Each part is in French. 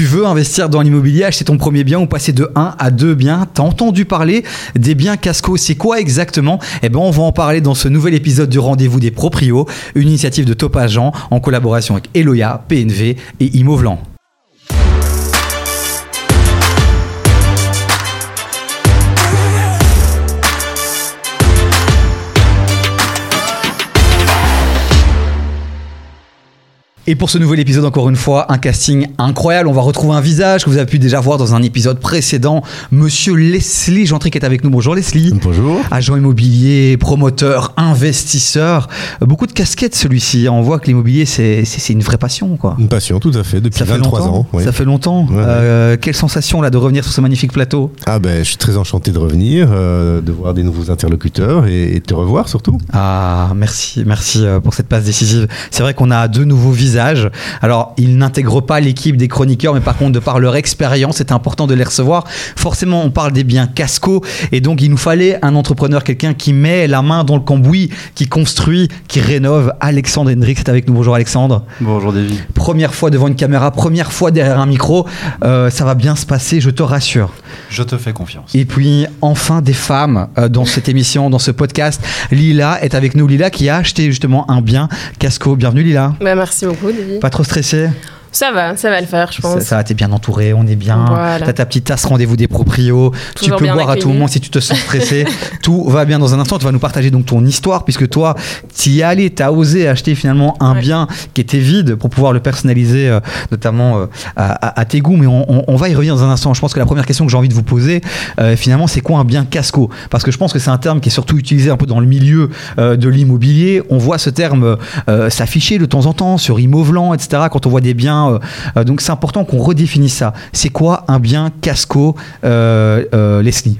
Tu veux investir dans l'immobilier, acheter ton premier bien ou passer de 1 à 2 biens. T'as entendu parler des biens Casco. C'est quoi exactement? Eh ben, on va en parler dans ce nouvel épisode du Rendez-vous des Proprios, une initiative de Top Agent en collaboration avec Eloya, PNV et Imovlan. Et pour ce nouvel épisode, encore une fois, un casting incroyable. On va retrouver un visage que vous avez pu déjà voir dans un épisode précédent. Monsieur Leslie Gentry qui est avec nous. Bonjour Leslie. Bonjour. Agent immobilier, promoteur, investisseur. Beaucoup de casquettes celui-ci. On voit que l'immobilier, c'est une vraie passion. Quoi. Une passion, tout à fait, depuis 23 ans. Ça fait longtemps. Euh, quelle sensation là de revenir sur ce magnifique plateau? Ah ben, je suis très enchanté de revenir, euh, de voir des nouveaux interlocuteurs et, de te revoir surtout. Ah, merci, merci euh, pour cette passe décisive. C'est vrai qu'on a deux nouveaux visages alors, ils n'intègrent pas l'équipe des chroniqueurs, mais par contre, de par leur expérience, c'est important de les recevoir. Forcément, on parle des biens casco, et donc il nous fallait un entrepreneur, quelqu'un qui met la main dans le cambouis, qui construit, qui rénove. Alexandre Hendrix est avec nous. Bonjour Alexandre. Bonjour David. Première fois devant une caméra, première fois derrière un micro. Euh, ça va bien se passer, je te rassure. Je te fais confiance. Et puis, enfin, des femmes euh, dans cette émission, dans ce podcast. Lila est avec nous. Lila qui a acheté justement un bien casco. Bienvenue Lila. Bah, merci beaucoup. Pas trop stressé? Ça va, ça va le faire, je pense. Ça, va, t'es bien entouré, on est bien. T'as ta petite tasse rendez-vous des proprios. tu peux boire à tout moment si tu te sens stressé. tout va bien dans un instant. Tu vas nous partager donc ton histoire, puisque toi, tu y es allé, tu as osé acheter finalement un bien qui était vide pour pouvoir le personnaliser, euh, notamment euh, à, tes goûts. Mais on, va y revenir dans un instant. Je pense que la première question que j'ai envie de vous poser, euh, finalement, c'est quoi un bien casco Parce que je pense que c'est un terme qui est surtout utilisé un peu dans le milieu de l'immobilier. On voit ce terme s'afficher de temps en temps sur Immovlant, etc. Quand on voit des biens euh, euh, donc c'est important qu'on redéfinisse ça. C'est quoi un bien casco, euh, Leslie?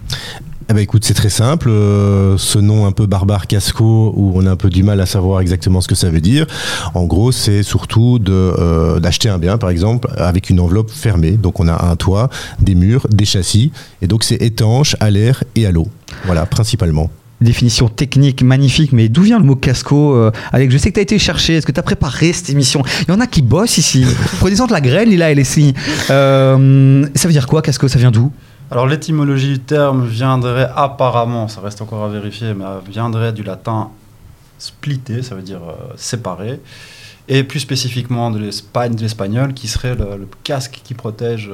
Eh ben écoute, c'est très simple. ce nom un peu barbare casco, où on a un peu du mal à savoir exactement ce que ça veut dire. En gros, c'est surtout d'acheter un bien, par exemple, avec une enveloppe fermée. Donc on a un toit, des murs, des châssis, et donc c'est étanche à l'air et à l'eau. Voilà, principalement définition technique magnifique, mais d'où vient le mot casco euh, Alex, je sais que tu as été cherché, est-ce que tu as préparé cette émission? Il y en a qui bossent ici. Prenez-en de la graine, Lila et Leslie. Euh, ça veut dire quoi, casco? Ça vient d'où? Alors l'étymologie du terme viendrait apparemment, ça reste encore à vérifier, mais viendrait du latin splitter, ça veut dire euh, séparer, et plus spécifiquement de l'espagnol qui serait le, casque qui protège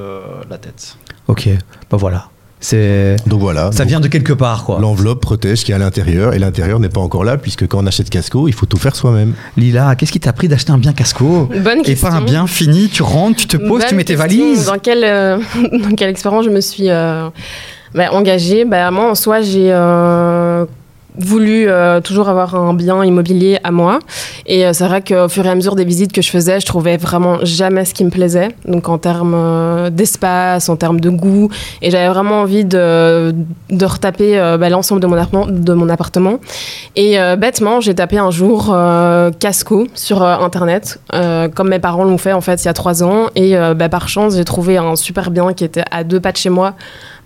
la tête. Ok, ben voilà. C'est donc voilà. Ça vient de quelque part quoi. L'enveloppe protège ce qui est à l'intérieur et l'intérieur n'est pas encore là puisque quand on achète Casco, il faut tout faire soi-même. Lila, qu'est-ce qui t'a pris d'acheter un bien Casco Bonne Et pas un bien fini, tu rentres, tu te poses, tu mets tes valises. Dans quelle euh, dans quelle expérience je me suis euh, bah, engagée? Bah, moi en soi j'ai euh, voulu euh, toujours avoir un bien immobilier à moi. Et euh, c'est vrai qu'au fur et à mesure des visites que je faisais, je trouvais vraiment jamais ce qui me plaisait. Donc en termes euh, d'espace, en termes de goût. Et j'avais vraiment envie de, de retaper bah, l'ensemble de, mon appartement, de mon appartement. Et bêtement, j'ai tapé un jour Casco sur Internet, comme mes parents l'ont fait en fait il y a trois ans. Et bah, par chance, j'ai trouvé un super bien qui était à deux pas de chez moi.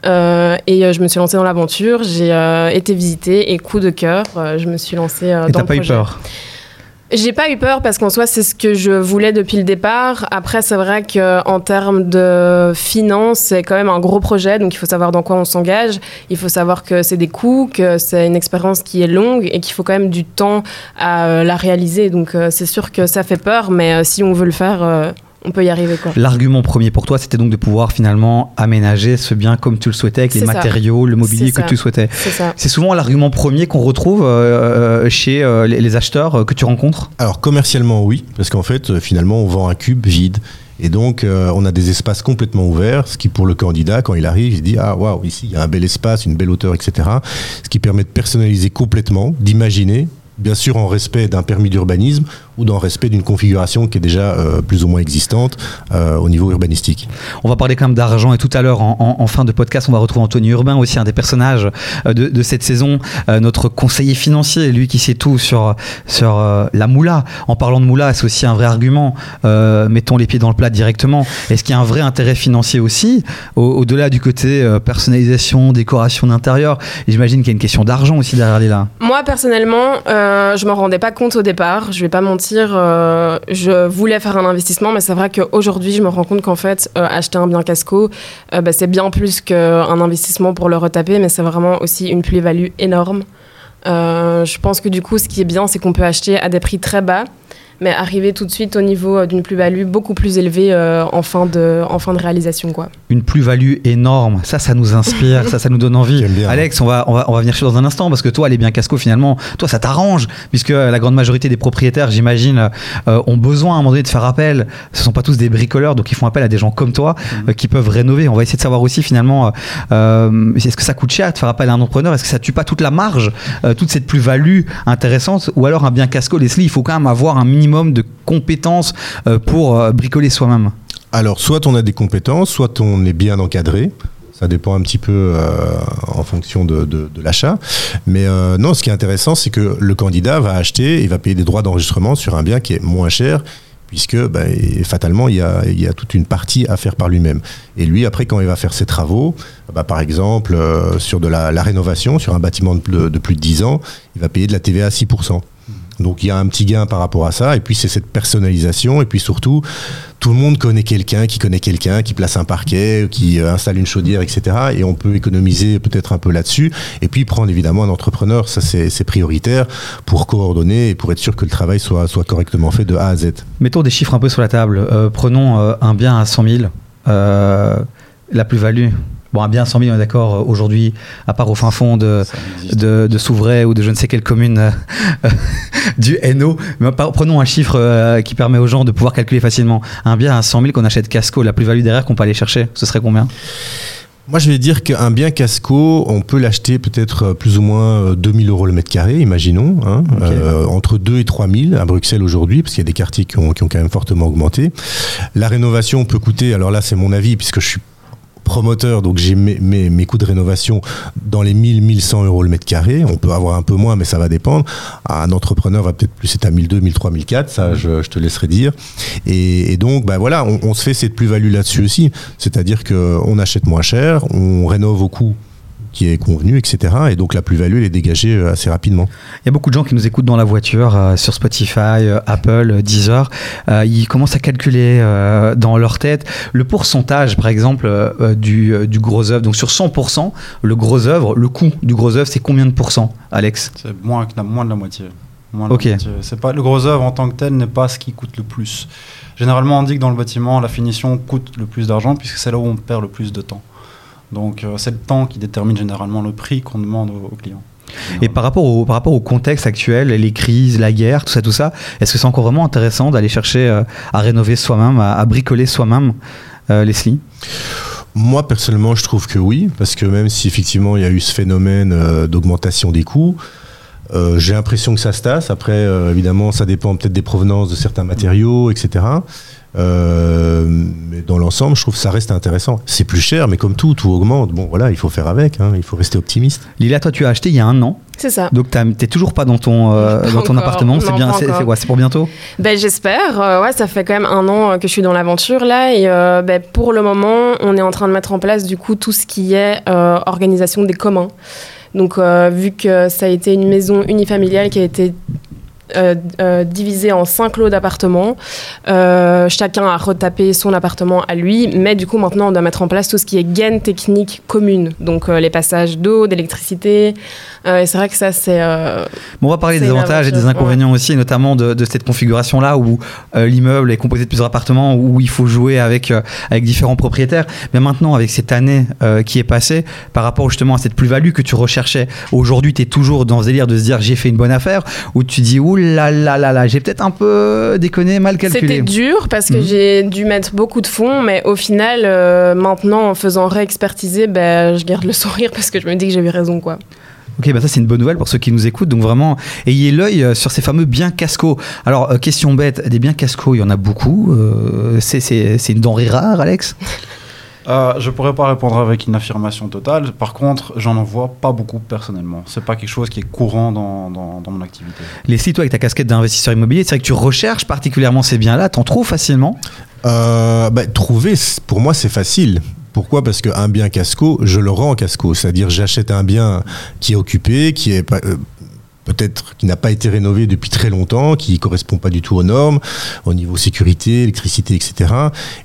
Euh, et euh, je me suis lancée dans l'aventure. J'ai euh, été visitée et coup de cœur, je me suis lancée dans le projet. pas eu peur? J'ai pas eu peur parce qu'en soi c'est ce que je voulais depuis le départ. Après c'est vrai qu'en termes de finances c'est quand même un gros projet donc il faut savoir dans quoi on s'engage. Il faut savoir que c'est des coûts, que c'est une expérience qui est longue et qu'il faut quand même du temps à la réaliser. Donc c'est sûr que ça fait peur mais si on veut le faire on peut y arriver. L'argument premier pour toi, c'était donc de pouvoir finalement aménager ce bien comme tu le souhaitais, avec les matériaux, le mobilier que tu souhaitais. C'est souvent l'argument premier qu'on retrouve euh, euh, chez euh, les acheteurs que tu rencontres? Alors commercialement, oui, parce qu'en fait, finalement, on vend un cube vide. Et donc, on a des espaces complètement ouverts, ce qui pour le candidat, quand il arrive, il dit Ah, waouh, ici, il y a un bel espace, une belle hauteur, etc. Ce qui permet de personnaliser complètement, d'imaginer, bien sûr en respect d'un permis d'urbanisme ou dans le respect d'une configuration qui est déjà euh, plus ou moins existante euh, au niveau urbanistique. On va parler quand même d'argent et tout à l'heure en, fin de podcast on va retrouver Anthony Urbain aussi un des personnages euh, de, cette saison, notre conseiller financier, lui qui sait tout sur, sur la moula. En parlant de moula, c'est aussi un vrai argument. mettons les pieds dans le plat directement. Est-ce qu'il y a un vrai intérêt financier aussi au-delà du côté personnalisation, décoration d'intérieur? J'imagine qu'il y a une question d'argent aussi derrière les là. Moi personnellement, euh, Je m'en rendais pas compte au départ, je vais pas mentir. Euh, je voulais faire un investissement, mais c'est vrai qu'aujourd'hui, je me rends compte qu'en fait, euh, acheter un bien casco, bah, c'est bien plus qu'un investissement pour le retaper, mais c'est vraiment aussi une plus-value énorme. je pense que du coup, ce qui est bien, c'est qu'on peut acheter à des prix très bas mais arriver tout de suite au niveau euh, d'une plus-value beaucoup plus élevée euh, en, fin de, en fin de réalisation. Quoi. Une plus-value énorme, ça, ça nous inspire, ça, ça nous donne envie. Alex, on va, on, va, on va venir chez dans un instant parce que toi, les biens casco, finalement, toi, ça t'arrange, puisque la grande majorité des propriétaires, j'imagine, euh, ont besoin à un moment donné de faire appel. Ce ne sont pas tous des bricoleurs, donc ils font appel à des gens comme toi mmh. qui peuvent rénover. On va essayer de savoir aussi, finalement, est-ce que ça coûte cher de faire appel à un entrepreneur? Est-ce que ça tue pas toute la marge, toute cette plus-value intéressante? Ou alors un bien casco, Leslie, il faut quand même avoir un minimum de compétences euh, pour euh, bricoler soi-même Alors, soit on a des compétences, soit on est bien encadré. Ça dépend un petit peu euh, en fonction de, l'achat. Mais non, ce qui est intéressant, c'est que le candidat va acheter et va payer des droits d'enregistrement sur un bien qui est moins cher puisque ben, fatalement, il y, a, toute une partie à faire par lui-même. Et lui, après, quand il va faire ses travaux, bah, par exemple, sur de la, rénovation, sur un bâtiment de, de, plus de 10 ans, il va payer de la TVA à 6%. Donc il y a un petit gain par rapport à ça. Et puis c'est cette personnalisation. Et puis surtout, tout le monde connaît quelqu'un qui connaît quelqu'un qui place un parquet, qui euh, installe une chaudière, etc. Et on peut économiser peut-être un peu là-dessus. Et puis prendre évidemment un entrepreneur, ça c'est prioritaire pour coordonner et pour être sûr que le travail soit, correctement fait de A à Z. Mettons des chiffres un peu sur la table. Euh, prenons euh, un bien à 100 000. la plus-value Bon, à bien 100 000, on est d'accord, euh, aujourd'hui, à part au fin fond de, de, Souvray ou de je ne sais quelle commune euh, du NO, mais prenons un chiffre euh, qui permet aux gens de pouvoir calculer facilement. Un bien à 100 000 qu'on achète casco, la plus-value derrière qu'on peut aller chercher, ce serait combien? Moi, je vais dire qu'un bien casco, on peut l'acheter peut-être plus ou moins 2000 euros le mètre carré, imaginons, hein, entre 2 et 3000 à Bruxelles aujourd'hui, parce qu'il y a des quartiers qui ont, qui ont, quand même fortement augmenté. La rénovation peut coûter, alors là c'est mon avis, puisque je suis promoteur, donc j'ai mes, mes, coûts de rénovation dans les 1000-1100 euros le mètre carré. On peut avoir un peu moins, mais ça va dépendre. Un entrepreneur va peut-être plus être à 1002, 1003, 1004, ça je, je te laisserai dire. Et, donc, bah voilà, on, on se fait cette plus-value là-dessus aussi. C'est-à-dire qu'on achète moins cher, on rénove au coût qui est convenu, etc. Et donc la plus-value, elle est dégagée euh, assez rapidement. Il y a beaucoup de gens qui nous écoutent dans la voiture, euh, sur Spotify, euh, Apple, Deezer. ils commencent à calculer dans leur tête le pourcentage, par exemple, du, du, gros œuvre. Donc sur 100%, le gros œuvre, le coût du gros œuvre, c'est combien de pourcents, Alex? C'est moins, moins de la moitié. ok. C'est pas le gros œuvre en tant que tel n'est pas ce qui coûte le plus. Généralement, on dit que dans le bâtiment, la finition coûte le plus d'argent puisque c'est là où on perd le plus de temps. Donc euh, c'est le temps qui détermine généralement le prix qu'on demande aux, clients. Et par rapport, au, par rapport au contexte actuel, les crises, la guerre, tout ça, tout ça, est-ce que c'est encore vraiment intéressant d'aller chercher euh, à rénover soi-même, à, bricoler soi-même, euh, Leslie? Moi, personnellement, je trouve que oui, parce que même si effectivement il y a eu ce phénomène d'augmentation des coûts, j'ai l'impression que ça se tasse. Après, évidemment, ça dépend peut-être des provenances de certains matériaux, etc. Euh, mais dans l'ensemble, je trouve que ça reste intéressant. C'est plus cher, mais comme tout, tout augmente. Bon, voilà, il faut faire avec, hein, il faut rester optimiste. Lila, toi, tu as acheté il y a un an. C'est ça. Donc, t'es toujours pas dans ton, euh, dans ton appartement. C'est bien, c'est pour bientôt ben, J'espère. Euh, ouais, ça fait quand même un an que je suis dans l'aventure là. Et ben, pour le moment, on est en train de mettre en place du coup tout ce qui est organisation des communs. Donc, vu que ça a été une maison unifamiliale qui a été divisé en cinq lots d'appartements. Euh, chacun a retapé son appartement à lui, mais du coup maintenant on doit mettre en place tout ce qui est gaine technique commune, donc les passages d'eau, d'électricité. Et c'est vrai que ça c'est. on va parler des avantages et des inconvénients aussi, notamment de, de cette configuration là où l'immeuble est composé de plusieurs appartements, où il faut jouer avec avec différents propriétaires. Mais maintenant avec cette année qui est passée, par rapport justement à cette plus-value que tu recherchais, aujourd'hui tu es toujours dans ce délire de se dire j'ai fait une bonne affaire, ou tu dis oula là là là là, j'ai peut-être un peu déconné, mal calculé. C'était dur parce que mhm. j'ai dû mettre beaucoup de fonds, mais au final, euh, maintenant, en faisant réexpertiser, ben, je garde le sourire parce que je me dis que j'avais raison, quoi. Ok, bah ça c'est une bonne nouvelle pour ceux qui nous écoutent. Donc vraiment, ayez l'œil euh, sur ces fameux biens casco. Alors, euh, question bête, des biens casco, il y en a beaucoup. c'est une denrée rare, Alex? Euh, je pourrais pas répondre avec une affirmation totale. Par contre, j'en en vois pas beaucoup personnellement. C'est pas quelque chose qui est courant dans, dans, mon activité. Les sites, toi, avec ta casquette d'investisseur immobilier, c'est vrai que tu recherches particulièrement ces biens-là. T'en trouves facilement? Euh, bah, Trouver, pour moi, c'est facile. Pourquoi? Parce qu'un bien casco, je le rends casco. C'est-à-dire, j'achète un bien qui est occupé, qui est. Euh, peut-être qui n'a pas été rénové depuis très longtemps, qui correspond pas du tout aux normes au niveau sécurité, électricité, etc.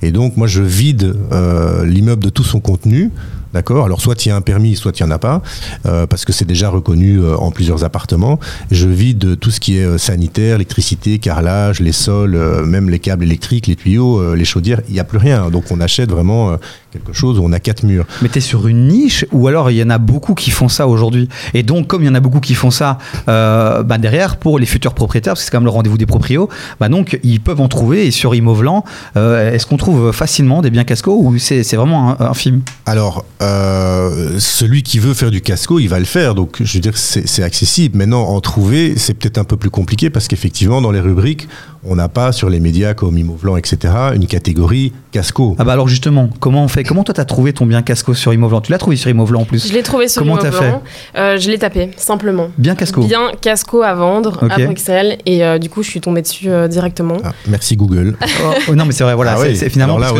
Et donc moi je vide euh, l'immeuble de tout son contenu. D'accord Alors, soit il y a un permis, soit il n'y en a pas, euh, parce que c'est déjà reconnu euh, en plusieurs appartements. Je vide tout ce qui est sanitaire, électricité, carrelage, les sols, même les câbles électriques, les tuyaux, les chaudières, il n'y a plus rien. Donc, on achète vraiment quelque chose où on a quatre murs. Mais tu es sur une niche ou alors il y en a beaucoup qui font ça aujourd'hui? Et donc, comme il y en a beaucoup qui font ça, euh, bah derrière, pour les futurs propriétaires, parce que c'est quand même le rendez-vous des proprios, bah donc ils peuvent en trouver. Et sur Imovlan, euh, est-ce qu'on trouve facilement des biens casco ou c'est vraiment infime Alors, euh, celui qui veut faire du casco, il va le faire. Donc, je veux dire, c'est accessible. Maintenant, en trouver, c'est peut-être un peu plus compliqué parce qu'effectivement, dans les rubriques, on n'a pas sur les médias comme Imovlan, etc., une catégorie casco. Ah bah alors justement, comment on fait? Comment toi t'as trouvé ton bien casco sur Imovlan Tu l'as trouvé sur Imovlan en plus Je l'ai trouvé sur Comment t'as fait? Euh, Je l'ai tapé, simplement. Bien casco Bien casco à vendre à Bruxelles et euh, du coup je suis tombée dessus euh, directement. Ah, merci Google. Oh, non mais c'est vrai, voilà, ah c'est finalement parce que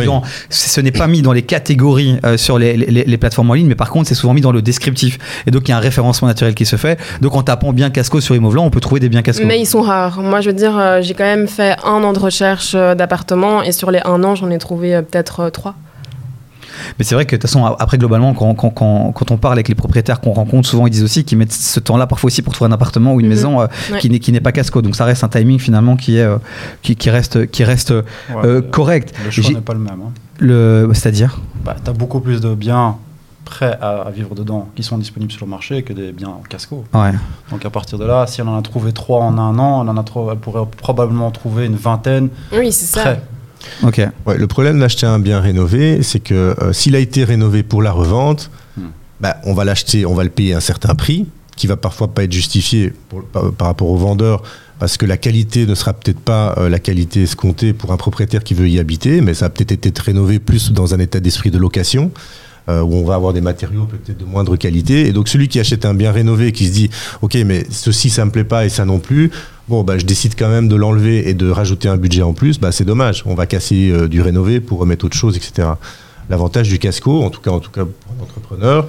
ce n'est pas mis dans les catégories sur les, les, plateformes en ligne, mais par contre c'est souvent mis dans le descriptif. Et donc il y a un référencement naturel qui se fait. Donc en tapant bien casco sur Imovlan, on peut trouver des biens casco. Mais ils sont rares. Moi je veux dire, j'ai quand même fait un an de recherche d'appartement et sur les un an j'en ai trouvé peut-être trois. Mais c'est vrai que de toute façon, après, globalement, quand, quand, quand, on parle avec les propriétaires qu'on rencontre, souvent ils disent aussi qu'ils mettent ce temps-là parfois aussi pour trouver un appartement ou une mhm. maison euh, qui n'est pas casco. Donc ça reste un timing finalement qui, est, euh, qui, qui, reste, qui reste euh, correct. Le choix n'est pas le même. Hein. Le, C'est-à-dire bah, Tu as beaucoup plus de biens prêts à, vivre dedans qui sont disponibles sur le marché que des biens en casco. Ouais. Donc à partir de là, si elle en a trouvé trois en un an, elle, en a elle pourrait probablement trouver une vingtaine. Oui, c'est ça. Ok. Ouais, le problème d'acheter un bien rénové, c'est que euh, s'il a été rénové pour la revente, hmm. bah, on va l'acheter, on va le payer un certain prix, qui va parfois pas être justifié par, rapport au vendeur, parce que la qualité ne sera peut-être pas euh, la qualité escomptée pour un propriétaire qui veut y habiter, mais ça a peut-être été rénové plus dans un état d'esprit de location. Euh, où on va avoir des matériaux peut-être de moindre qualité. Et donc celui qui achète un bien rénové, qui se dit, ok, mais ceci ça me plaît pas et ça non plus, bon, bah, je décide quand même de l'enlever et de rajouter un budget en plus, bah, c'est dommage. On va casser euh, du rénové pour remettre autre chose, etc. L'avantage du casco, en tout cas, en tout cas pour un entrepreneur,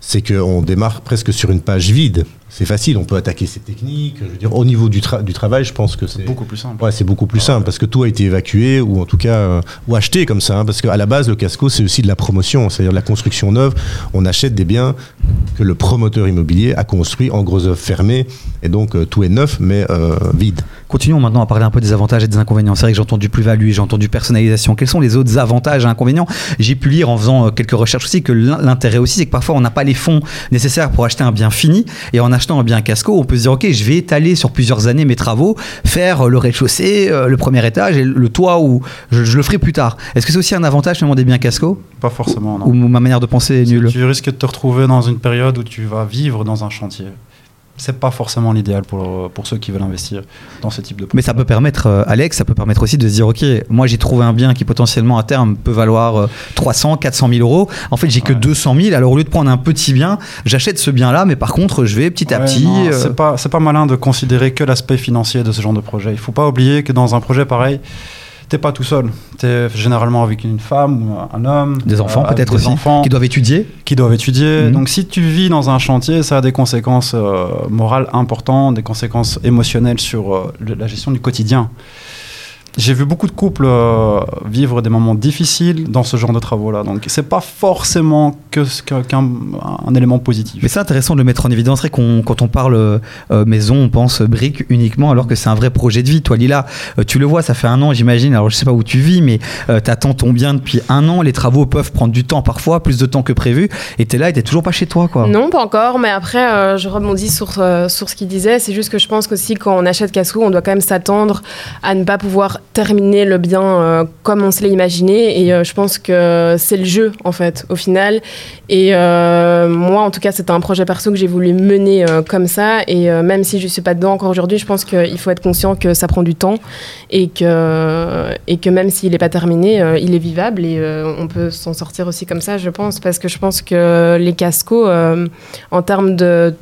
c'est qu'on démarre presque sur une page vide c'est facile, on peut attaquer ces techniques. Je veux dire, au niveau du, du travail, je pense que c'est beaucoup plus simple. Ouais, c'est beaucoup plus simple parce que tout a été évacué ou en tout cas euh, ou acheté comme ça. Hein, parce qu'à la base, le casco, c'est aussi de la promotion, c'est-à-dire de la construction neuve. On achète des biens que le promoteur immobilier a construit en gros œuvre fermée et donc euh, tout est neuf mais euh, vide. Continuons maintenant à parler un peu des avantages et des inconvénients. C'est vrai que j'ai entendu plus-value, j'ai entendu personnalisation. Quels sont les autres avantages et inconvénients? J'ai pu lire en faisant quelques recherches aussi que l'intérêt aussi, c'est que parfois on n'a pas les fonds nécessaires pour acheter un bien fini et en achetant un bien casco, on peut se dire, ok, je vais étaler sur plusieurs années mes travaux, faire le rez-de-chaussée, euh, le premier étage et le toit où je, le ferai plus tard. Est-ce que c'est aussi un avantage finalement des biens casco? Pas forcément, non. Ou ma manière de penser est nulle Tu risques de te retrouver dans une période où tu vas vivre dans un chantier c'est pas forcément l'idéal pour, pour ceux qui veulent investir dans ce type de Mais ça peut permettre, euh, Alex, ça peut permettre aussi de se dire, ok, moi j'ai trouvé un bien qui potentiellement à terme peut valoir 300, 400 000 euros. En fait, j'ai que 200 000. Alors au lieu de prendre un petit bien, j'achète ce bien-là, mais par contre, je vais petit à petit. Euh, c'est pas, pas malin de considérer que l'aspect financier de ce genre de projet. Il faut pas oublier que dans un projet pareil, t'es pas tout seul. Tu es généralement avec une femme ou un homme. Des enfants euh, peut-être aussi. Enfants qui doivent étudier. Qui doivent étudier. Mhm. Donc si tu vis dans un chantier, ça a des conséquences euh, morales importantes, des conséquences émotionnelles sur euh, la gestion du quotidien. J'ai vu beaucoup de couples euh, vivre des moments difficiles dans ce genre de travaux-là. Donc, c'est pas forcément qu'un un élément positif. Mais c'est intéressant de le mettre en évidence. C'est qu'on, quand on parle euh, maison, on pense briques uniquement, alors que c'est un vrai projet de vie. Toi, Lila, euh, tu le vois, ça fait un an, j'imagine. Alors, je sais pas où tu vis, mais tu attends ton bien depuis un an. Les travaux peuvent prendre du temps parfois, plus de temps que prévu. Et tu es là et tu toujours pas chez toi, quoi. Non, pas encore. Mais après, je rebondis sur, sur ce qu'il disait. C'est juste que je pense qu'aussi, quand on achète Casco, on doit quand même s'attendre à ne pas pouvoir terminer le bien euh, comme on se l'est imaginé. Et euh, je pense que c'est le jeu, en fait, au final. Et euh, moi, en tout cas, c'était un projet perso que j'ai voulu mener comme ça. Et même si je ne suis pas dedans encore aujourd'hui, je pense qu'il faut être conscient que ça prend du temps et que, et que même s'il n'est pas terminé, il est vivable et on peut s'en sortir aussi comme ça, je pense. Parce que je pense que les cascos, en termes de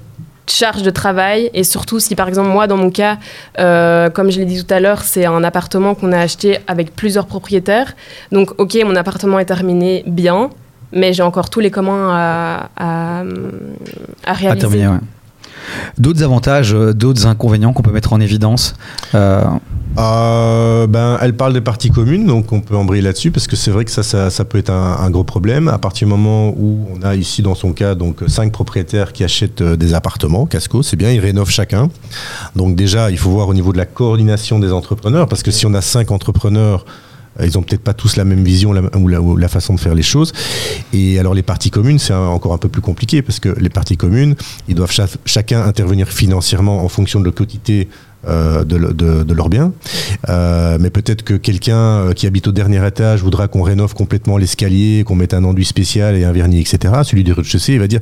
charge de travail. Et surtout si par exemple moi dans mon cas euh, comme je l'ai dit tout à l'heure c'est un appartement qu'on a acheté avec plusieurs propriétaires. Donc ok mon appartement est terminé bien mais j'ai encore tous les communs à, à, réaliser. D'autres avantages, d'autres inconvénients qu'on peut mettre en évidence euh, ben, elle parle des parties communes, donc on peut embrayer là-dessus parce que c'est vrai que ça, ça, peut être un, gros problème. À partir du moment où on a ici, dans son cas, donc cinq propriétaires qui achètent euh, des appartements, Casco, c'est bien, ils rénovent chacun. Donc déjà, il faut voir au niveau de la coordination des entrepreneurs parce que si on a cinq entrepreneurs euh, ils ont peut-être pas tous la même vision ou, la, façon de faire les choses. Et alors les parties communes, c'est encore un peu plus compliqué parce que les parties communes, ils doivent chacun intervenir financièrement en fonction de euh, de, de, de, leurs biens. Euh, mais peut-être que quelqu'un euh, qui habite au dernier étage voudra qu'on rénove complètement l'escalier, qu'on mette un enduit spécial et un vernis, etc. Celui du rez-de-chaussée, il va dire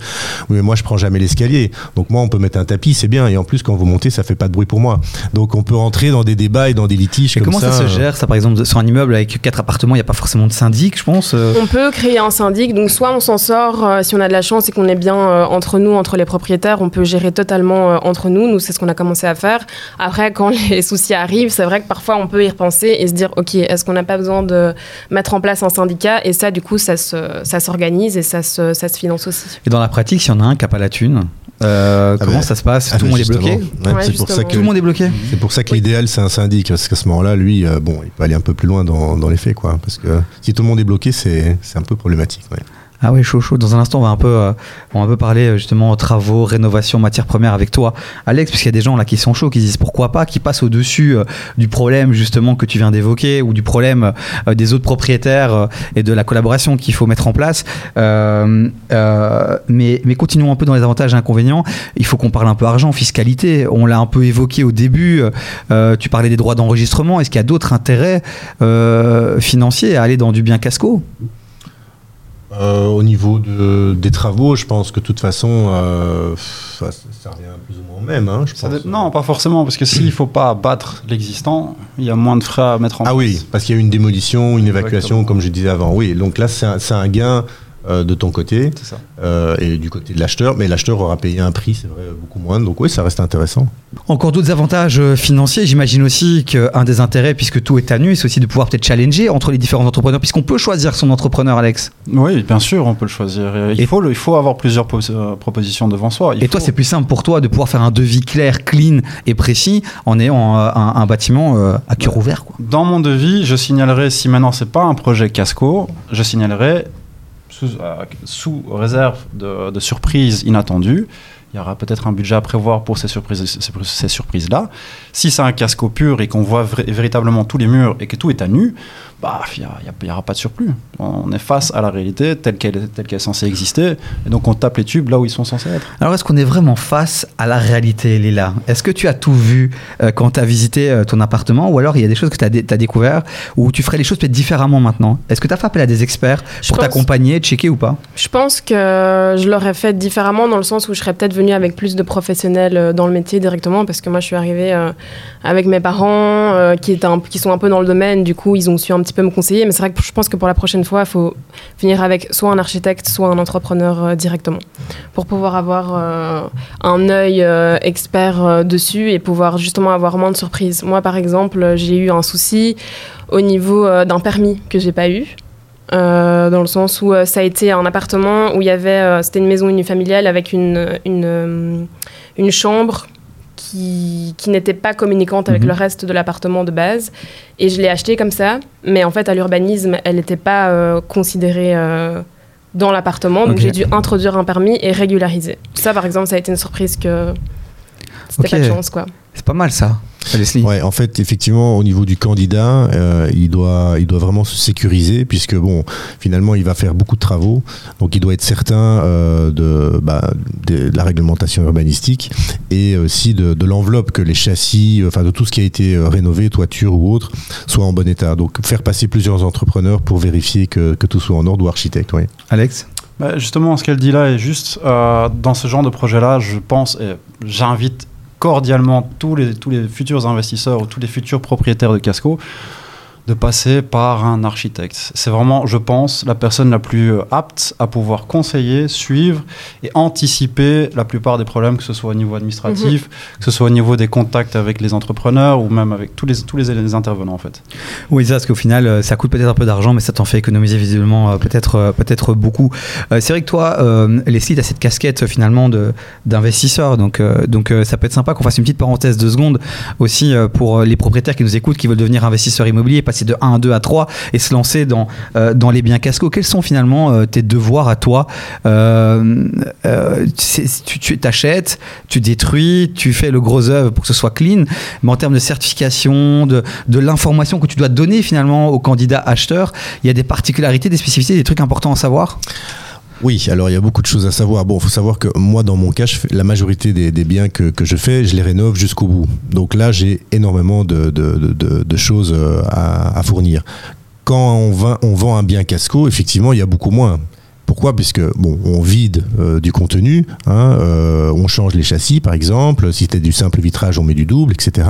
Oui, mais moi, je prends jamais l'escalier. Donc, moi, on peut mettre un tapis, c'est bien. Et en plus, quand vous montez, ça fait pas de bruit pour moi. Donc, on peut rentrer dans des débats et dans des litiges. Et comment ça, se gère, ça, par exemple, sur un immeuble avec quatre appartements, il n'y a pas forcément de syndic, je pense On peut créer un syndic. Donc, soit on s'en sort, si on a de la chance et qu'on est bien entre nous, entre les propriétaires, on peut gérer totalement entre nous. Nous, c'est ce qu'on a commencé à faire. Après, quand les soucis arrivent, c'est vrai que parfois on peut y repenser et se dire, OK, est-ce qu'on n'a pas besoin de mettre en place un syndicat Et ça, du coup, ça s'organise et ça se, ça se finance aussi. Et dans la pratique, s'il y en a un qui n'a pas la thune, euh, ah comment ben, ça se passe? Tout le monde est bloqué? C'est pour ça que tout le monde est bloqué? C'est pour ça que l'idéal c'est un syndic parce qu'à ce moment-là, lui, euh, bon, il peut aller un peu plus loin dans, dans les faits, quoi. Parce que si tout le monde est bloqué, c'est un peu problématique. Ah oui, chaud, chaud. Dans un instant, on va un peu, euh, on va un peu parler euh, justement travaux, rénovation, matières premières avec toi, Alex, parce qu'il y a des gens là qui sont chauds, qui disent pourquoi pas, qui passent au-dessus euh, du problème justement que tu viens d'évoquer ou du problème des autres propriétaires et de la collaboration qu'il faut mettre en place. mais, mais continuons un peu dans les avantages et inconvénients. Il faut qu'on parle un peu argent, fiscalité. On l'a un peu évoqué au début. tu parlais des droits d'enregistrement. Est-ce qu'il y a d'autres intérêts financiers à aller dans du bien casco? Euh, au niveau de, des travaux, je pense que de toute façon, euh, ça, revient plus ou moins au même. Hein, je Non, pas forcément, parce que s'il ne faut pas abattre l'existant, il y a moins de frais à mettre en place. Ah oui, parce qu'il y a une démolition, une évacuation, comme je disais avant. Oui, donc là, c'est un, un, gain euh, de ton côté euh, et du côté de l'acheteur, mais l'acheteur aura payé un prix, c'est vrai, beaucoup moins. Donc oui, ça reste intéressant. Encore d'autres avantages euh, financiers. J'imagine aussi qu'un des intérêts, puisque tout est à nu, c'est aussi de pouvoir peut-être challenger entre les différents entrepreneurs, puisqu'on peut choisir son entrepreneur, Alex. Oui, bien sûr, on peut le choisir. Il, faut, il faut avoir plusieurs propositions devant soi. et toi, c'est plus simple pour toi de pouvoir faire un devis clair, clean et précis en ayant un, bâtiment à cœur ouvert. Quoi. Dans mon devis, je signalerai, si maintenant c'est pas un projet casco, je signalerai euh, sous, réserve de, de, surprises inattendues. Il y aura peut-être un budget à prévoir pour ces surprises, ces, surprises-là. Si c'est un casco pur et qu'on voit véritablement tous les murs et que tout est à nu, bah, il n'y aura pas de surplus. On est face à la réalité telle qu'elle est, est censée exister, et donc on tape les tubes là où ils sont censés être. Alors est-ce qu'on est vraiment face à la réalité, Lila Est-ce que tu as tout vu euh, quand tu as visité euh, ton appartement, ou alors il y a des choses que tu as, as, découvert, ou tu ferais les choses peut-être différemment maintenant? Est-ce que tu as fait appel à des experts pour t'accompagner, checker ou pas? Je pense que je l'aurais fait différemment dans le sens où je serais peut-être venue avec plus de professionnels euh, dans le métier directement, parce que moi je suis arrivée avec mes parents qui, étaient qui sont un peu dans le domaine, du coup ils ont su un petit peut me conseiller. Mais c'est vrai que je pense que pour la prochaine fois, il faut finir avec soit un architecte, soit un entrepreneur euh, directement, pour pouvoir avoir euh, un œil euh, expert dessus et pouvoir justement avoir moins de surprises. Moi, par exemple, j'ai eu un souci au niveau d'un permis que j'ai pas eu. Dans le sens où ça a été un appartement où il y avait, c'était une maison unifamiliale avec une, une, une chambre qui, qui n'était pas communicante avec mhm. le reste de l'appartement de base. Et je l'ai acheté comme ça, mais en fait, à l'urbanisme, elle n'était pas euh, considérée euh, dans l'appartement. Donc j'ai dû introduire un permis et régulariser. Ça, par exemple, ça a été une surprise que c'était pas de chance, quoi. C'est pas mal ça. Ouais, en fait, effectivement, au niveau du candidat, euh, il, doit, il doit vraiment se sécuriser, puisque, bon, finalement, il va faire beaucoup de travaux. Donc, il doit être certain euh, de, bah, de, la réglementation urbanistique et aussi de, de l'enveloppe, que les châssis, enfin, de tout ce qui a été euh, rénové, toiture ou autre, soit en bon état. Donc, faire passer plusieurs entrepreneurs pour vérifier que, que tout soit en ordre ou architecte. Oui. Alex bah, Justement, ce qu'elle dit là est juste, dans ce genre de projet-là, je pense, et j'invite cordialement tous les, tous les futurs investisseurs ou tous les futurs propriétaires de Casco de passer par un architecte. C'est vraiment, je pense, la personne la plus euh, apte à pouvoir conseiller, suivre et anticiper la plupart des problèmes, que ce soit au niveau administratif, mhm. que ce soit au niveau des contacts avec les entrepreneurs ou même avec tous les, tous les, intervenants en fait. Oui, ça, parce qu'au final, euh, ça coûte peut-être un peu d'argent, mais ça t'en fait économiser visiblement peut-être peut-être beaucoup. C'est vrai que toi, Leslie, tu as cette casquette finalement d'investisseur, donc, donc ça peut être sympa qu'on fasse une petite parenthèse de secondes aussi pour les propriétaires qui nous écoutent, qui veulent devenir investisseurs immobiliers, de 1 à 2 à 3 et se lancer dans, euh, dans les biens casco. Quels sont finalement euh, tes devoirs à toi euh, Tu t'achètes, tu, détruis, tu fais le gros œuvre pour que ce soit clean, mais en termes de certification, de, de l'information que tu dois donner finalement aux candidats acheteurs, il y a des particularités, des spécificités, des trucs importants à savoir? Oui, alors il y a beaucoup de choses à savoir. Bon, il faut savoir que moi, dans mon cas, la majorité des, biens que, je fais, je les rénove jusqu'au bout. Donc là, j'ai énormément de, choses euh, à, fournir. Quand on, on vend un bien casco, effectivement, il y a beaucoup moins. Pourquoi? Puisque bon, on vide euh, du contenu, hein, euh, on change les châssis par exemple. Si c'était du simple vitrage, on met du double, etc.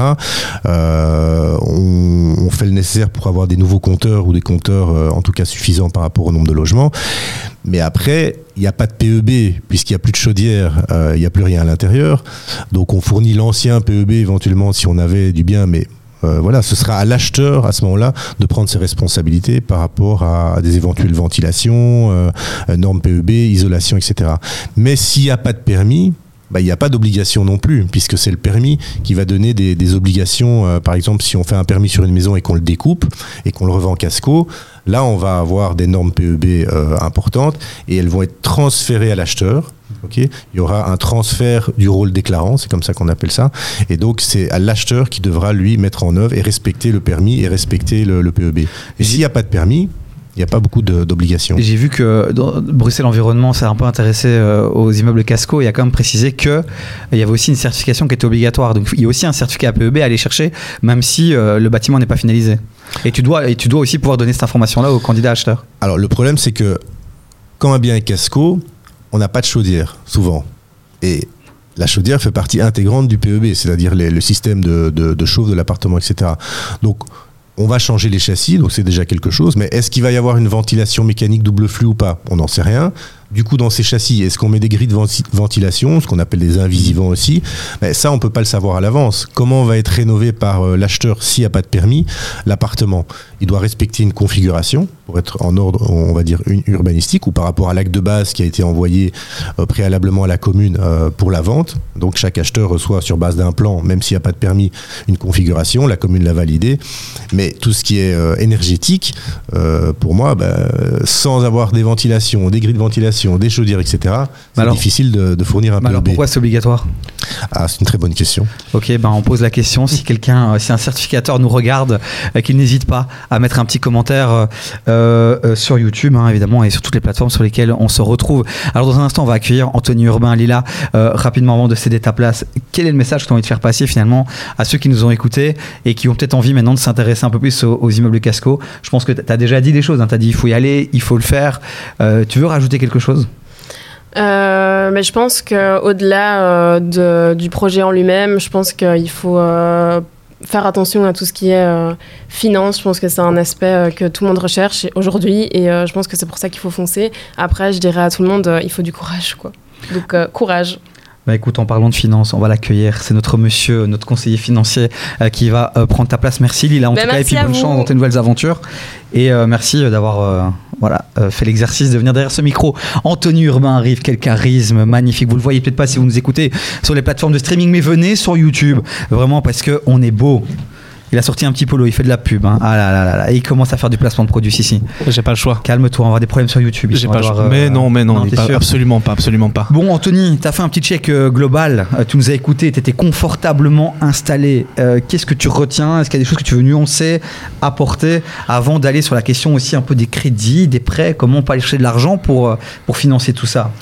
Euh, on, fait le nécessaire pour avoir des nouveaux compteurs ou des compteurs en tout cas suffisants par rapport au nombre de logements. Mais après, il n'y a pas de PEB puisqu'il n'y a plus de chaudière, il n'y a plus rien à l'intérieur. Donc on fournit l'ancien PEB éventuellement si on avait du bien, mais euh, voilà, ce sera à l'acheteur à ce moment-là de prendre ses responsabilités par rapport à, des éventuelles ventilations, euh, normes PEB, isolation, etc. Mais s'il n'y a pas de permis, bah, il n'y a pas d'obligation non plus, puisque c'est le permis qui va donner des, obligations. Euh, par exemple, si on fait un permis sur une maison et qu'on le découpe et qu'on le revend casco, là, on va avoir des normes PEB importantes et elles vont être transférées à l'acheteur il y aura un transfert du rôle déclarant, c'est comme ça qu'on appelle ça. Et donc, c'est à l'acheteur qui devra, lui, mettre en œuvre et respecter le permis et respecter le, PEB. Et s'il n'y a pas de permis, il n'y a pas beaucoup d'obligations. J'ai vu que dans Bruxelles Environnement s'est un peu intéressé euh, aux immeubles casco et a quand même précisé qu'il y avait aussi une certification qui était obligatoire. Donc il y a aussi un certificat PEB à aller chercher, même si euh, le bâtiment n'est pas finalisé. Et tu, dois, et tu dois aussi pouvoir donner cette information-là aux candidats acheteurs. Alors le problème, c'est que quand un bien est casco, on n'a pas de chaudière, souvent. Et la chaudière fait partie intégrante du PEB, c'est-à-dire le système de, de chauffe de l'appartement, etc. Donc, on va changer les châssis, donc c'est déjà quelque chose, mais est-ce qu'il va y avoir une ventilation mécanique double flux ou pas? On n'en sait rien. Du coup, dans ces châssis, est-ce qu'on met des grilles de ventilation, ce qu'on appelle des invisivants aussi? Mais Ça, on peut pas le savoir à l'avance. Comment va être rénové par euh, l'acheteur s'il n'y a pas de permis? L'appartement Il doit respecter une configuration pour être en ordre, on va dire, urbanistique ou par rapport à l'acte de base qui a été envoyé euh, préalablement à la commune euh, pour la vente. Donc, chaque acheteur reçoit sur base d'un plan, même s'il n'y a pas de permis, une configuration. La commune l'a validée. Mais tout ce qui est énergétique, pour moi, bah, sans avoir des ventilations, des grilles de ventilation, des chaudières, etc., c'est difficile de, fournir un peu. Alors pourquoi c'est obligatoire? Ah, C'est une très bonne question. Ok, ben on pose la question. Si quelqu'un, euh, si un certificateur nous regarde, euh, qu'il n'hésite pas à mettre un petit commentaire euh, sur YouTube, hein, évidemment, et sur toutes les plateformes sur lesquelles on se retrouve. Alors dans un instant, on va accueillir Anthony Urbain, Lila, rapidement avant de céder ta place. Quel est le message que tu as envie de faire passer finalement à ceux qui nous ont écoutés et qui ont peut-être envie maintenant de s'intéresser un peu plus aux, immeubles casco? Je pense que tu as déjà dit des choses. Hein. Tu as dit il faut y aller, il faut le faire. tu veux rajouter quelque chose? Euh, mais je pense qu'au-delà euh, du projet en lui-même, je pense qu'il faut euh, faire attention à tout ce qui est finance. Je pense que c'est un aspect que tout le monde recherche aujourd'hui et je pense que c'est pour ça qu'il faut foncer. Après, je dirais à tout le monde, il faut du courage. Quoi. Donc, courage. Bah écoute, en parlant de finances, on va l'accueillir. C'est notre monsieur, notre conseiller financier qui va prendre ta place. Merci Lila, en bah, tout cas, et puis bonne chance dans tes nouvelles aventures. Et merci d'avoir voilà, euh, fait l'exercice de venir derrière ce micro. Anthony Urbain arrive, quel charisme magnifique. Vous le voyez peut-être pas si vous nous écoutez sur les plateformes de streaming, mais venez sur YouTube, vraiment parce que on est beau. Il a sorti un petit polo, il fait de la pub. Hein. Ah là là là Et il commence à faire du placement de produits ici. J'ai pas le choix. Calme-toi, on va avoir des problèmes sur YouTube. J'ai pas le choix. mais non, mais non, absolument pas, absolument pas. Bon, Anthony, tu as fait un petit check euh, global. Euh, tu nous as écouté, tu étais confortablement installé. Euh, qu'est-ce que tu retiens? Est-ce qu'il y a des choses que tu veux nuancer, apporter avant d'aller sur la question aussi un peu des crédits, des prêts? Comment on peut aller chercher de l'argent pour, pour financer tout ça?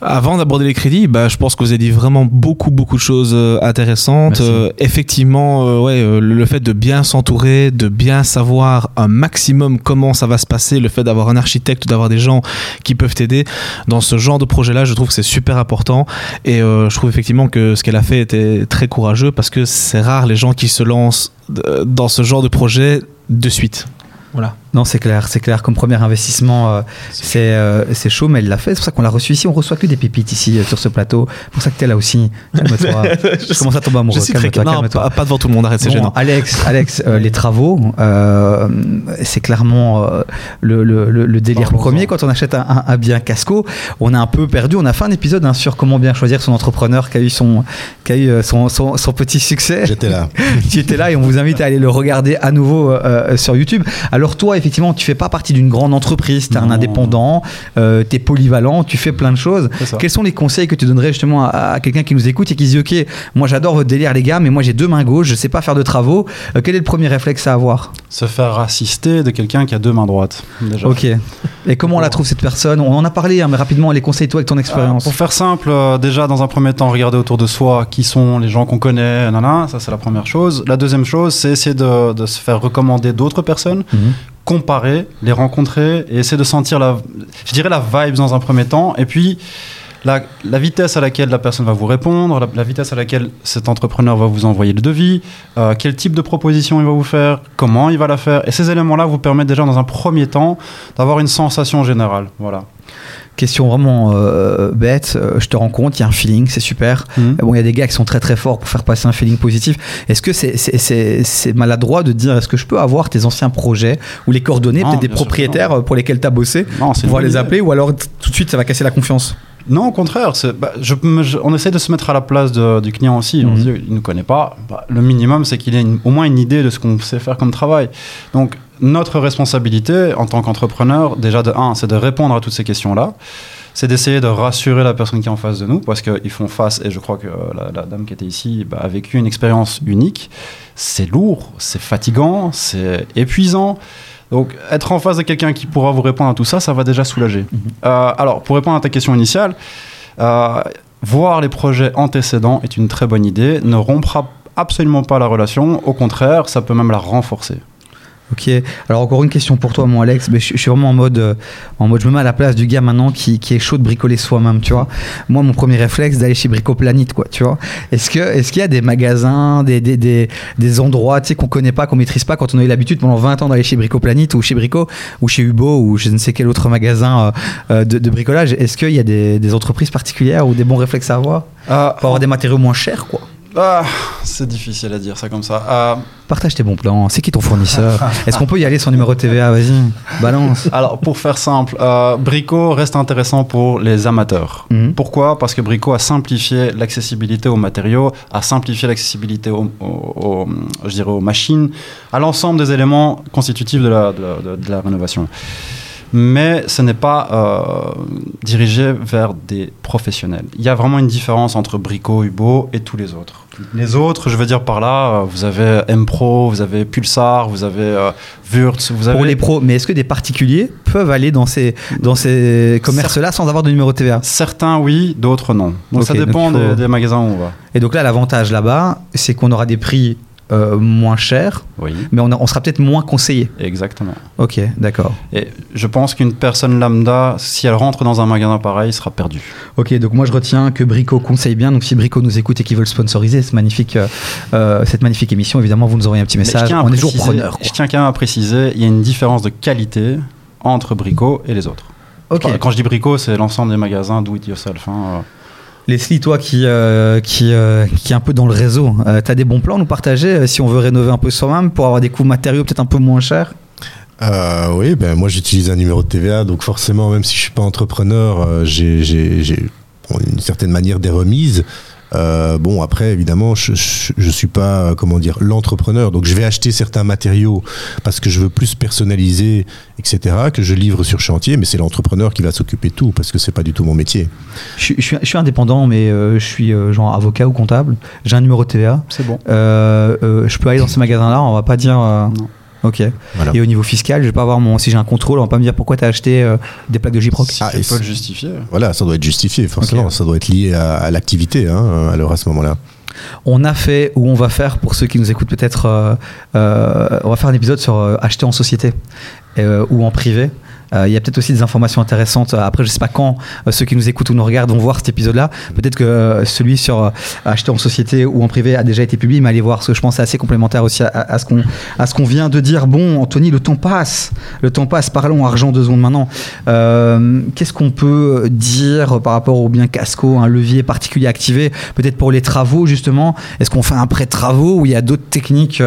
Avant d'aborder les crédits, bah, je pense que vous avez dit vraiment beaucoup, beaucoup de choses euh, intéressantes. Euh, effectivement, euh, ouais, le fait de bien s'entourer, de bien savoir un maximum comment ça va se passer, le fait d'avoir un architecte, d'avoir des gens qui peuvent t'aider dans ce genre de projet-là, je trouve que c'est super important. Et je trouve effectivement que ce qu'elle a fait était très courageux parce que c'est rare les gens qui se lancent dans ce genre de projet de suite. Voilà. Non, c'est clair, c'est clair. Comme premier investissement, euh, euh, c'est chaud, mais elle l'a fait. C'est pour ça qu'on l'a reçu ici. On reçoit que des pépites ici euh, sur ce plateau. C'est pour ça que tu es là aussi. Calme-toi. je commence à tomber amoureux. Calme-toi, calme pas, pas, devant tout le monde. Arrête, c'est gênant. Alex, Alex les travaux, c'est clairement le, le, le, délire premier. Quand on achète un, un, bien casco, on a un peu perdu. On a fait un épisode hein, sur comment bien choisir son entrepreneur qui a eu son, qui a eu son, son, son petit succès. J'étais là. tu étais là et on vous invite à aller le regarder à nouveau sur YouTube. Alors toi, effectivement, tu fais pas partie d'une grande entreprise, tu es un indépendant, euh, tu es polyvalent, tu fais plein de choses. Quels sont les conseils que tu donnerais justement à, quelqu'un qui nous écoute et qui se dit Ok, moi j'adore votre délire, les gars, mais moi j'ai deux mains gauches, je sais pas faire de travaux. Euh, quel est le premier réflexe à avoir? Se faire assister de quelqu'un qui a deux mains droites. Déjà. Ok. Et comment on la trouve cette personne? On en a parlé, hein, mais rapidement, les conseils, toi, avec ton expérience. pour faire simple, euh, déjà dans un premier temps, regarder autour de soi qui sont les gens qu'on connaît, nanana, ça c'est la première chose. La deuxième chose, c'est essayer de, se faire recommander d'autres personnes. Mhm comparer, les rencontrer et essayer de sentir la, je dirais la vibe dans un premier temps. Et puis, la, vitesse à laquelle la personne va vous répondre, la, vitesse à laquelle cet entrepreneur va vous envoyer le devis, euh, quel type de proposition il va vous faire, comment il va la faire. Et ces éléments-là vous permettent déjà dans un premier temps d'avoir une sensation générale. Voilà. Question vraiment euh, bête, euh, je te rends compte, il y a un feeling, c'est super. Mhm. Bon, il y a des gars qui sont très très forts pour faire passer un feeling positif. Est-ce que c'est maladroit de dire est-ce que je peux avoir tes anciens projets ou les coordonnées, peut-être des propriétaires pour lesquels tu as bossé, non, pouvoir les appeler ou alors tout de suite ça va casser la confiance? Non, au contraire. Bah, on essaie de se mettre à la place du client aussi. On mhm. se dit, il ne nous connaît pas. Bah, le minimum, c'est qu'il ait au moins une idée de ce qu'on sait faire comme travail. Donc, notre responsabilité en tant qu'entrepreneur, déjà de un, c'est de répondre à toutes ces questions-là. C'est d'essayer de rassurer la personne qui est en face de nous parce qu'ils font face, et je crois que la, dame qui était ici bah, a vécu une expérience unique. C'est lourd, c'est fatigant, c'est épuisant. Donc, être en face de quelqu'un qui pourra vous répondre à tout ça, ça va déjà soulager. Mhm. Euh, alors, pour répondre à ta question initiale, euh, voir les projets antécédents est une très bonne idée, ne rompra absolument pas la relation, au contraire, ça peut même la renforcer. Ok. Alors encore une question pour toi, mon Alex. Mais je, suis vraiment en mode, euh, en mode, je me mets à la place du gars maintenant qui, qui est chaud de bricoler soi-même, tu vois. Moi, mon premier réflexe, d'aller chez Bricoplanète, quoi, tu vois. Est-ce que, est-ce qu'il y a des magasins, des, des, des, des endroits, tu sais, qu'on connaît pas, qu'on maîtrise pas, quand on a eu l'habitude pendant 20 ans d'aller chez Bricoplanète ou chez Brico ou chez Hubo ou je ne sais quel autre magasin euh, euh, de, de, bricolage. Est-ce qu'il y a des, des, entreprises particulières ou des bons réflexes à avoir? Pour avoir des matériaux moins chers, quoi? Ah, c'est difficile à dire ça comme ça. Euh, Partage tes bons plans. C'est qui ton fournisseur? Est-ce qu'on peut y aller sans numéro de TVA Vas-y, balance. Alors, pour faire simple, euh, Brico reste intéressant pour les amateurs. Mhm. Pourquoi? Parce que Brico a simplifié l'accessibilité aux matériaux, a simplifié l'accessibilité aux, machines, à l'ensemble des éléments constitutifs de la, de la rénovation mais ce n'est pas euh, dirigé vers des professionnels. Il y a vraiment une différence entre Brico, Hubo et tous les autres. Les autres, je veux dire par là, euh, vous avez M-Pro, vous avez Pulsar, vous avez euh, Wurtz, vous avez... Pour les pros, mais est-ce que des particuliers peuvent aller dans ces, dans ces commerces-là sans avoir de numéro TVA Certains oui, d'autres non. Donc ça dépend des, magasins où on va. Et donc là, l'avantage là-bas, c'est qu'on aura des prix euh, moins cher, mais on, sera peut-être moins conseillé. Exactement. Ok, d'accord. Et je pense qu'une personne lambda, si elle rentre dans un magasin pareil, sera perdue. Ok, donc moi je retiens que Brico conseille bien. Donc si Brico nous écoute et qu'ils veulent sponsoriser cette magnifique, euh, euh, cette magnifique émission, évidemment, vous nous envoyez un petit message. On est toujours preneur. Je tiens quand même à préciser, il y a une différence de qualité entre Brico et les autres. Ok. Quand, je dis Brico, c'est l'ensemble des magasins do it yourself. Hein. Leslie, toi qui, euh, euh, un peu dans le réseau, euh, tu as des bons plans à nous partager si on veut rénover un peu soi-même pour avoir des coûts matériaux peut-être un peu moins chers? Oui, ben moi j'utilise un numéro de TVA, donc forcément, même si je suis pas entrepreneur, j'ai une certaine manière des remises. Euh, bon, après, évidemment, je, je, suis pas, comment dire, l'entrepreneur. Donc, je vais acheter certains matériaux parce que je veux plus personnaliser, etc., que je livre sur chantier, mais c'est l'entrepreneur qui va s'occuper de tout parce que c'est pas du tout mon métier. Je, je, suis, je suis, indépendant, mais euh, je suis euh, genre avocat ou comptable. J'ai un numéro de TVA. C'est bon. je peux aller dans ces magasins-là, on va pas dire. Ok. Et au niveau fiscal, je vais pas avoir mon. Si j'ai un contrôle, on va pas me dire pourquoi tu as acheté euh, des plaques de J-Proc. Ah, il faut le justifier. Voilà, ça doit être justifié, forcément. Ça doit être lié à, l'activité, hein, alors à ce moment-là. On a fait, ou on va faire, pour ceux qui nous écoutent peut-être, euh, euh, on va faire un épisode sur acheter en société ou en privé. Il y a peut-être aussi des informations intéressantes. Après, je sais pas quand ceux qui nous écoutent ou nous regardent vont voir cet épisode-là. Peut-être que celui sur acheter en société ou en privé a déjà été publié, mais allez voir, parce que je pense que c'est assez complémentaire aussi à, à ce qu'on à ce qu'on vient de dire. Bon, Anthony, le temps passe, le temps passe. Parlons argent deux secondes maintenant. Qu'est-ce qu'on peut dire par rapport au bien Casco, un levier particulier activé, peut-être pour les travaux justement Est-ce qu'on fait un prêt travaux ou il y a d'autres techniques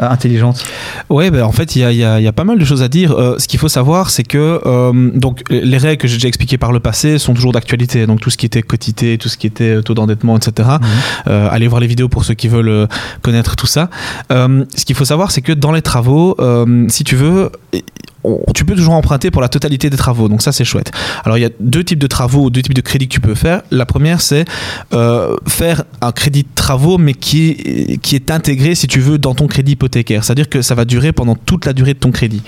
euh, intelligentes Oui, ben, en fait, il y, a, pas mal de choses à dire. Euh, ce qu'il faut savoir, c'est que euh, donc, les règles que j'ai déjà expliquées par le passé sont toujours d'actualité. Donc, tout ce qui était quotité, tout ce qui était taux d'endettement, etc. Mhm. allez voir les vidéos pour ceux qui veulent connaître tout ça. ce qu'il faut savoir, c'est que dans les travaux, si tu veux, tu peux toujours emprunter pour la totalité des travaux. Donc ça, c'est chouette. Alors il y a deux types de travaux, deux types de crédits que tu peux faire. La première, c'est euh, faire un crédit de travaux, mais qui est, qui est intégré, si tu veux, dans ton crédit hypothécaire. C'est-à-dire que ça va durer pendant toute la durée de ton crédit.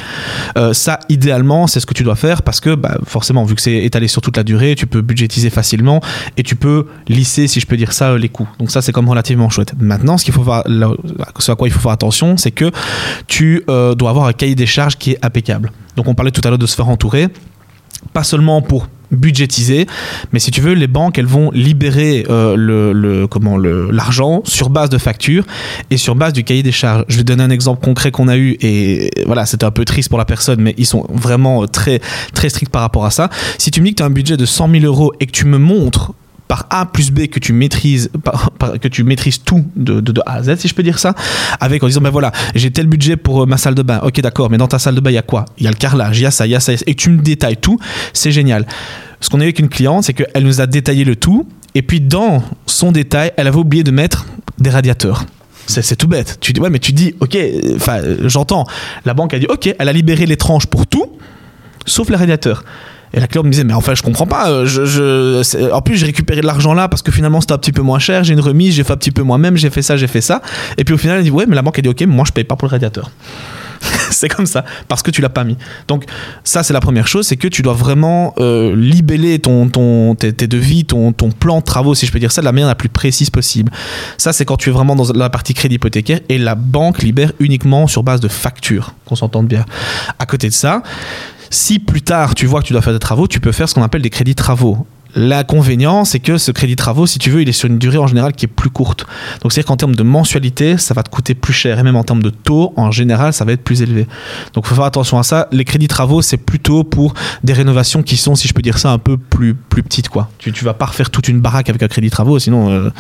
Euh, ça, idéalement, c'est ce que tu dois faire parce que, bah, forcément, vu que c'est étalé sur toute la durée, tu peux budgétiser facilement et tu peux lisser, si je peux dire ça, les coûts. Donc ça, c'est comme relativement chouette. Maintenant, ce à quoi il faut faire attention, c'est que tu euh, dois avoir un cahier des charges qui est impeccable. Donc on parlait tout à l'heure de se faire entourer, pas seulement pour budgétiser, mais si tu veux, les banques, elles vont libérer euh, l'argent sur base de factures et sur base du cahier des charges. Je vais donner un exemple concret qu'on a eu et voilà, c'était un peu triste pour la personne, mais ils sont vraiment très très stricts par rapport à ça. Si tu me dis que tu as un budget de 100 000 euros et que tu me montres par A plus B que tu maîtrises, que tu maîtrises tout de, A à Z, si je peux dire ça, avec en disant ben voilà, j'ai tel budget pour euh, ma salle de bain. Ok, d'accord, mais dans ta salle de bain, il y a quoi? Il y a le carrelage, il y a ça, il y a ça, et tu me détailles tout, c'est génial. Ce qu'on a eu avec une cliente, c'est qu'elle nous a détaillé le tout, et puis dans son détail, elle avait oublié de mettre des radiateurs. C'est tout bête. Tu dis, ouais, mais tu dis, ok, enfin, j'entends. La banque a dit, ok, elle a libéré les tranches pour tout, sauf les radiateurs. Et la cliente me disait, mais enfin, je comprends pas. Euh, en plus, j'ai récupéré de l'argent là parce que finalement, c'était un petit peu moins cher. J'ai une remise, j'ai fait un petit peu moi-même, j'ai fait ça, j'ai fait ça. Et puis au final, elle dit, ouais, mais la banque a dit, ok, moi, je paye pas pour le radiateur. c'est comme ça, parce que tu l'as pas mis. Donc ça, c'est la première chose, c'est que tu dois vraiment euh, libeller ton, ton, tes, devis, ton, ton plan de travaux, si je peux dire ça, de la manière la plus précise possible. Ça, c'est quand tu es vraiment dans la partie crédit hypothécaire et la banque libère uniquement sur base de factures, qu'on s'entende bien. À côté de ça, si plus tard tu vois que tu dois faire des travaux, tu peux faire ce qu'on appelle des crédits travaux. L'inconvénient, c'est que ce crédit travaux, si tu veux, il est sur une durée en général qui est plus courte. Donc, c'est-à-dire qu'en termes de mensualité, ça va te coûter plus cher. Et même en termes de taux, en général, ça va être plus élevé. Donc, il faut faire attention à ça. Les crédits travaux, c'est plutôt pour des rénovations qui sont, si je peux dire ça, un peu plus, plus petites. Quoi. Tu ne vas pas refaire toute une baraque avec un crédit travaux, sinon, euh,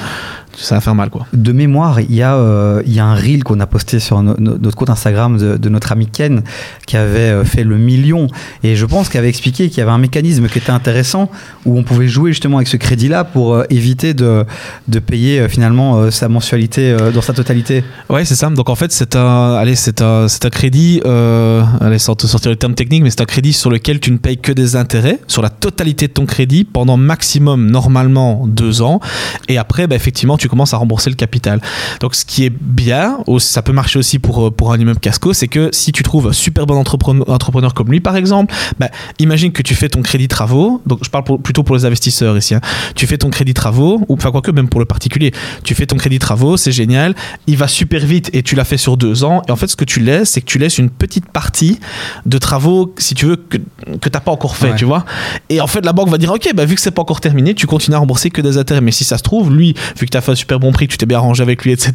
ça va faire mal. Quoi. De mémoire, il y, a, euh, y a un reel qu'on a posté sur notre compte Instagram de, notre ami Ken qui avait euh, fait le million. Et je pense qu'il avait expliqué qu'il y avait un mécanisme qui était intéressant où on pouvait jouer justement avec ce crédit-là pour euh, éviter de, de payer finalement sa mensualité dans sa totalité. Ouais, c'est ça. Donc en fait, c'est un, allez, c'est un, c'est un crédit, allez, sans te sortir le terme technique, mais c'est un crédit sur lequel tu ne payes que des intérêts sur la totalité de ton crédit pendant maximum normalement deux ans. Et après, bah, effectivement, tu commences à rembourser le capital. Donc ce qui est bien, ça peut marcher aussi pour, euh, pour un immeuble casco, c'est que si tu trouves un super bon entrepreneur, entrepreneur comme lui par exemple, bah, imagine que tu fais ton crédit travaux, donc je parle plutôt pour les investisseurs ici, hein. tu fais ton crédit travaux, ou enfin quoi que même pour le particulier, tu fais ton crédit travaux, c'est génial, il va super vite et tu l'as fait sur deux ans, et en fait ce que tu laisses, c'est que tu laisses une petite partie de travaux, si tu veux, que, que tu n'as pas encore fait, tu vois. Et en fait la banque va dire, ok, bah, vu que c'est pas encore terminé, tu continues à rembourser que des intérêts, mais si ça se trouve, lui, vu que tu as fait super bon prix, tu t'es bien arrangé avec lui, etc.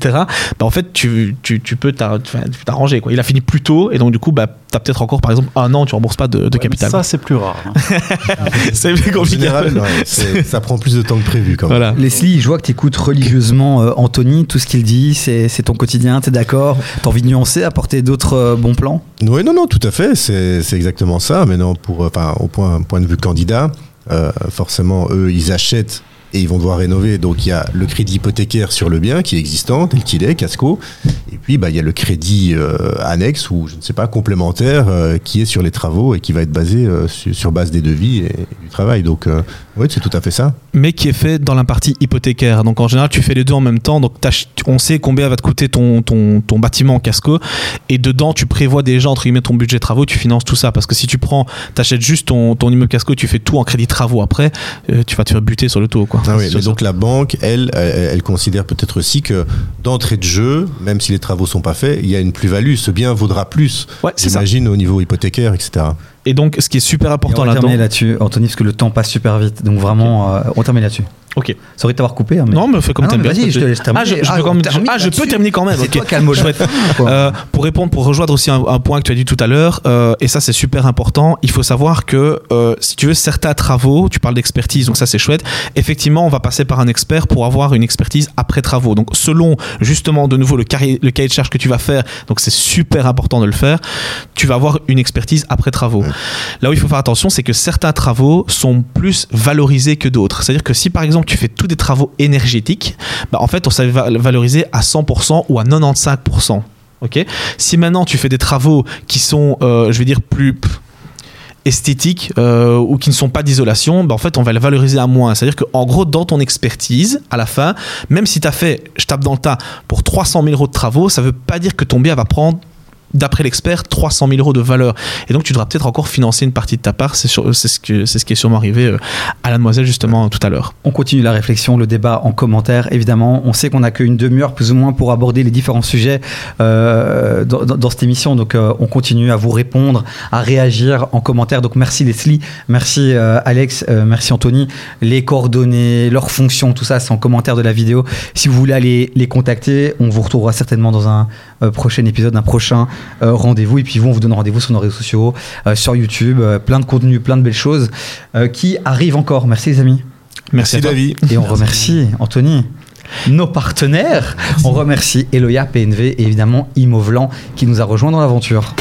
Bah, en fait, tu, tu, tu peux t'arranger. Quoi. Il a fini plus tôt, et donc du coup, bah, tu as peut-être encore, par exemple, un an, tu rembourses pas de, capital. Ça, c'est plus rare. Hein. c'est plus compliqué. Général, ça prend plus de temps que prévu. Quand même. Voilà. Leslie, je vois que tu écoutes religieusement euh, Anthony, tout ce qu'il dit, c'est ton quotidien, tu es d'accord Tu as envie de nuancer, apporter d'autres euh, bons plans? Oui, non, non, tout à fait, c'est exactement ça. Maintenant, pour, enfin, au point, point de vue candidat, euh, forcément, eux, ils achètent et ils vont devoir rénover. Donc il y a le crédit hypothécaire sur le bien qui est existant, tel qu'il est, Casco. Et puis bah, il y a le crédit euh, annexe ou je ne sais pas, complémentaire euh, qui est sur les travaux et qui va être basé euh, sur, base des devis et, du travail. Donc oui, c'est tout à fait ça. Mais qui est fait dans la partie hypothécaire. Donc en général, tu fais les deux en même temps. Donc on sait combien va te coûter ton, ton, ton bâtiment Casco. Et dedans, tu prévois déjà, entre guillemets, ton budget travaux, tu finances tout ça. Parce que si tu prends, tu achètes juste ton, ton immeuble Casco, tu fais tout en crédit travaux après, tu vas te faire buter sur le taux. Quoi. Ah oui, mais donc la banque, elle, elle, considère peut-être aussi que d'entrée de jeu, même si les travaux sont pas faits, il y a une plus-value. Ce bien vaudra plus. Ouais, j'imagine au niveau hypothécaire, etc. Et donc, ce qui est super important là-dedans. On va là-dessus, Anthony, parce que le temps passe super vite. Donc vraiment, euh, on termine là-dessus. Ok. Ça aurait t'avoir coupé. Hein, non, mais fais comme ah, Vas-y, je te laisse terminer. Ah, je, ah, peux, ah, je peux terminer quand même. C'est toi, calme euh, Pour répondre, pour rejoindre aussi un, point que tu as dit tout à l'heure, euh, et ça c'est super important, il faut savoir que euh, si tu veux certains travaux, tu parles d'expertise, donc ça c'est chouette. Effectivement, on va passer par un expert pour avoir une expertise après travaux. Donc selon justement de nouveau le cahier, le cahier de charge que tu vas faire, donc c'est super important de le faire, tu vas avoir une expertise après travaux. Là où il faut faire attention, c'est que certains travaux sont plus valorisés que d'autres. C'est-à-dire que si par exemple tu fais tous des travaux énergétiques, bah, en fait, on savait valoriser à 100% ou à 95%. Ok? Si maintenant tu fais des travaux qui sont, euh, je vais dire, plus esthétiques euh, ou qui ne sont pas d'isolation, bah, en fait, on va les valoriser à moins. C'est-à-dire qu'en gros, dans ton expertise, à la fin, même si tu as fait, je tape dans le tas, pour 300 000 euros de travaux, ça ne veut pas dire que ton bien va prendre d'après l'expert, 300 000 euros de valeur. Et donc, tu devras peut-être encore financer une partie de ta part. C'est ce, qui est sûrement arrivé euh, à la demoiselle, justement, tout à l'heure. On continue la réflexion, le débat en commentaire, évidemment. On sait qu'on n'a qu'une demi-heure, plus ou moins, pour aborder les différents sujets euh, dans, cette émission. Donc, euh, on continue à vous répondre, à réagir en commentaire. Donc, merci Leslie, merci Alex, merci Anthony. Les coordonnées, leurs fonctions, tout ça, c'est en commentaire de la vidéo. Si vous voulez aller les contacter, on vous retrouvera certainement dans un prochain épisode, un prochain euh, rendez-vous. Et puis, vous, on vous donne rendez-vous sur nos réseaux sociaux, euh, sur YouTube, euh, plein de contenus, plein de belles choses qui arrivent encore. Merci, les amis. Merci, David. Et on remercie Anthony nos partenaires. On remercie Eloya PNV et évidemment Imovlan qui nous a rejoint dans l'aventure.